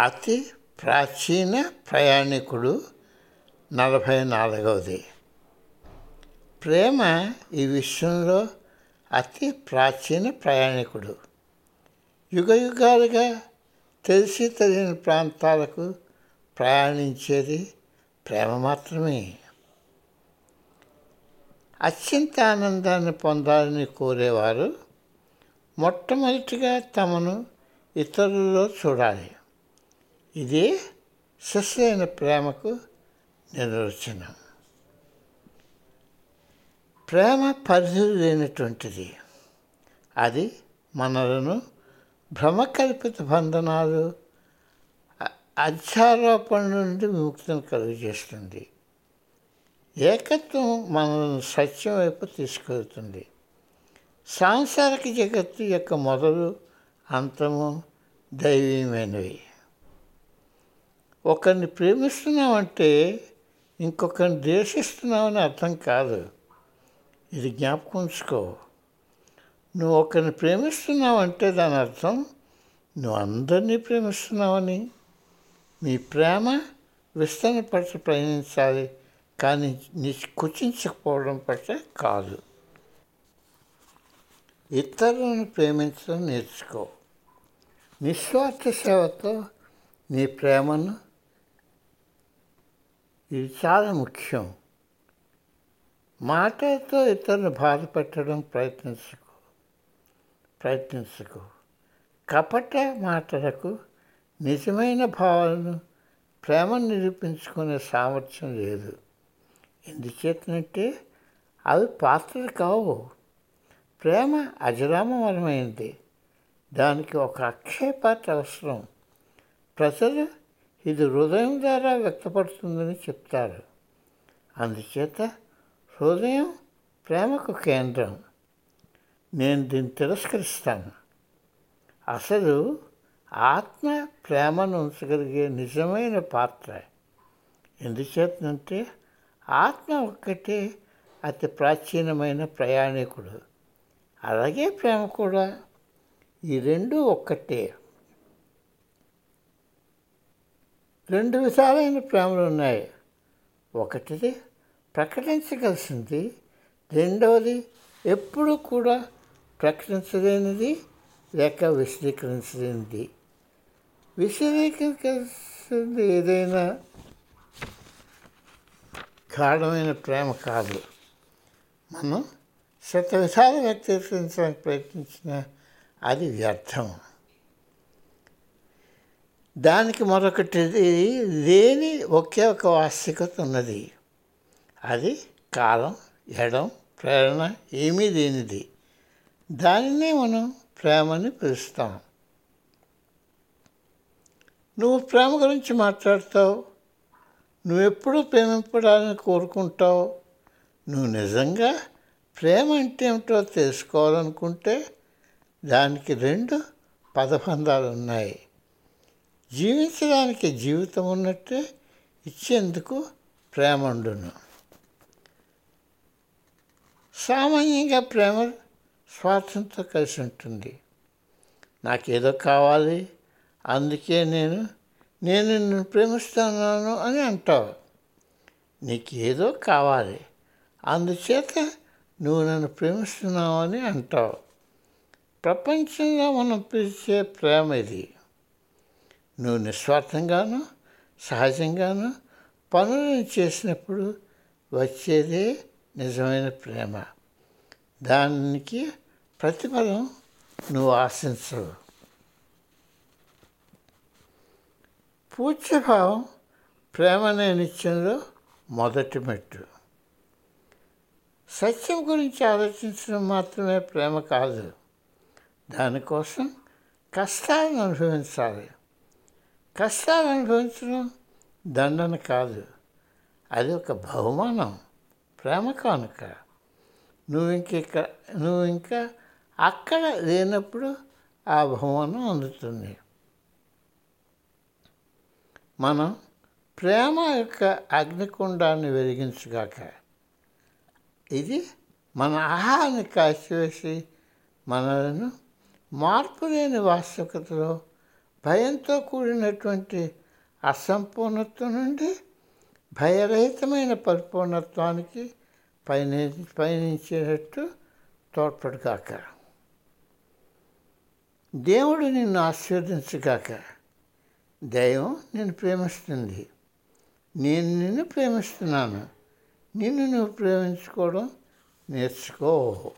అతి ప్రాచీన ప్రయాణికుడు నలభై నాలుగవది. ప్రేమ ఈ విశ్వంలో అతి ప్రాచీన ప్రయాణికుడు. యుగ యుగాలుగా తెలిసి తెలియని ప్రాంతాలకు ప్రయాణించేది ప్రేమ మాత్రమే. అత్యంత ఆనందాన్ని పొందాలని కోరేవారు మొట్టమొదటిగా తమను ఇతరులలో చూడాలి. ఇదే సస్యైన ప్రేమకు నిర్వచనం. ప్రేమ పరిధి లేనటువంటిది అది మనలను భ్రమకల్పిత బంధనాలు అధ్యారోపణ నుండి విముక్తిని కలుగజేస్తుంది. ఏకత్వం మనల్ని సత్యం వైపు తీసుకెళ్తుంది. సాంసారిక జగత్తు యొక్క మొదలు అంతము దైవీయమైనవి. ఒకరిని ప్రేమిస్తున్నామంటే ఇంకొకరిని ద్వేషిస్తున్నామని అర్థం కాదు. ఇది జ్ఞాపకం ఉంచుకో. నువ్వు ఒకరిని ప్రేమిస్తున్నావంటే దాని అర్థం నువ్వు అందరినీ ప్రేమిస్తున్నావని. మీ ప్రేమ విస్తరణపరచ ప్రయాణించాలి కానీ నీ కుచించకపోవడం పట్ల కాదు. ఇతరులను ప్రేమించడం నేర్చుకో. నిస్వార్థ సేవతో నీ ప్రేమను ఇది చాలా ముఖ్యం. మాటలతో ఇతరులను బాధపెట్టడం ప్రయత్నించకు ప్రయత్నించుకో ప్రయత్నించుకో. కపట మాటలకు నిజమైన భావాలను ప్రేమను నిరూపించుకునే సామర్థ్యం లేదు. ఎందుచేతనంటే అవి పాత్రలు కావు. ప్రేమ అజరామరమైంది. దానికి ఒక అక్షయ పాత్ర అవసరం. ప్రజలు ఇది హృదయం ద్వారా వ్యక్తపడుతుందని చెప్తారు. అందుచేత హృదయం ప్రేమకు కేంద్రం. నేను దీన్ని తిరస్కరిస్తాను. అసలు ఆత్మ ప్రేమను ఉంచగలిగే నిజమైన పాత్ర ఎందుచేతనంటే ఆత్మ ఒక్కటే అతి ప్రాచీనమైన ప్రయాణికుడు. అలాగే ప్రేమ కూడా. ఈ రెండు ఒక్కటే. రెండు విధాలైన ప్రేమలు ఉన్నాయి. ఒకటిది ప్రకటించగలిసింది రెండవది ఎప్పుడూ కూడా ప్రకటించలేనిది లేక విశదీకరించలేనిది. విశదీకరించాల్సింది ఏదైనా గాఢమైన ప్రేమ కాదు. మనం శత విధాలు వ్యక్తీకరించడానికి ప్రయత్నించిన అది వ్యర్థం. దానికి మరొకటి లేని ఒకే ఒక వాస్తవికత ఉన్నది? అది కాలం ఎడం ప్రేరణ ఏమీ లేనిది. దానినే మనం ప్రేమని పిలుస్తాం. నువ్వు ప్రేమ గురించి మాట్లాడతావు. నువ్వెప్పుడు ప్రేమింపడాలని కోరుకుంటావు? నువ్వు నిజంగా ప్రేమ అంటే ఏమిటో తెలుసుకోవాలనుకుంటే దానికి రెండు పదబంధాలు ఉన్నాయి. జీవించడానికి జీవితం ఉన్నట్టే ఇచ్చేందుకు ప్రేమ ఉండును. సామాన్యంగా ప్రేమ స్వార్థంతో కలిసి ఉంటుంది. నాకేదో కావాలి అందుకే నేను నేను నిన్ను ప్రేమిస్తున్నాను అని అంటావు. నీకేదో కావాలి అందుచేత నువ్వు నన్ను ప్రేమిస్తున్నావు అని అంటావు. ప్రపంచంలో మనం పిలిచే ప్రేమ ఇది. నువ్వు నిస్వార్థంగాను సహజంగాను పనులను చేసినప్పుడు వచ్చేదే నిజమైన ప్రేమ. దానికి ప్రతిఫలం నువ్వు ఆశించవు. పూజ్యభావం ప్రేమనే నిత్యంలో మొదటి మెట్టు. సత్యం గురించి ఆలోచించడం మాత్రమే ప్రేమ కాదు. దానికోసం కష్టాలను అనుభవించాలి. కష్టాలు అనుభవించడం దండన కాదు. అది ఒక బహుమానం ప్రేమ కానుక. నువ్వు ఇంక నువ్వు ఇంకా అక్కడ లేనప్పుడు ఆ బహుమానం అందుతుంది. మనం ప్రేమ యొక్క అగ్నికుండాన్ని వెలిగించుగాక. ఇది మన ఆహారాన్ని కాల్చివేసి మనలను మార్పు లేని వాస్తవికతలో భయంతో కూడినటువంటి అసంపూర్ణత్వం నుండి భయరహితమైన పరిపూర్ణత్వానికి పయని పయనించేటట్టు తోడ్పడుగాక దేవుడు నిన్ను ఆశీర్వదించగాక. దైవం నిన్ను ప్రేమిస్తుంది. నేను నిన్ను ప్రేమిస్తున్నాను. నిన్ను నువ్వు ప్రేమించుకోవడం నేర్చుకో.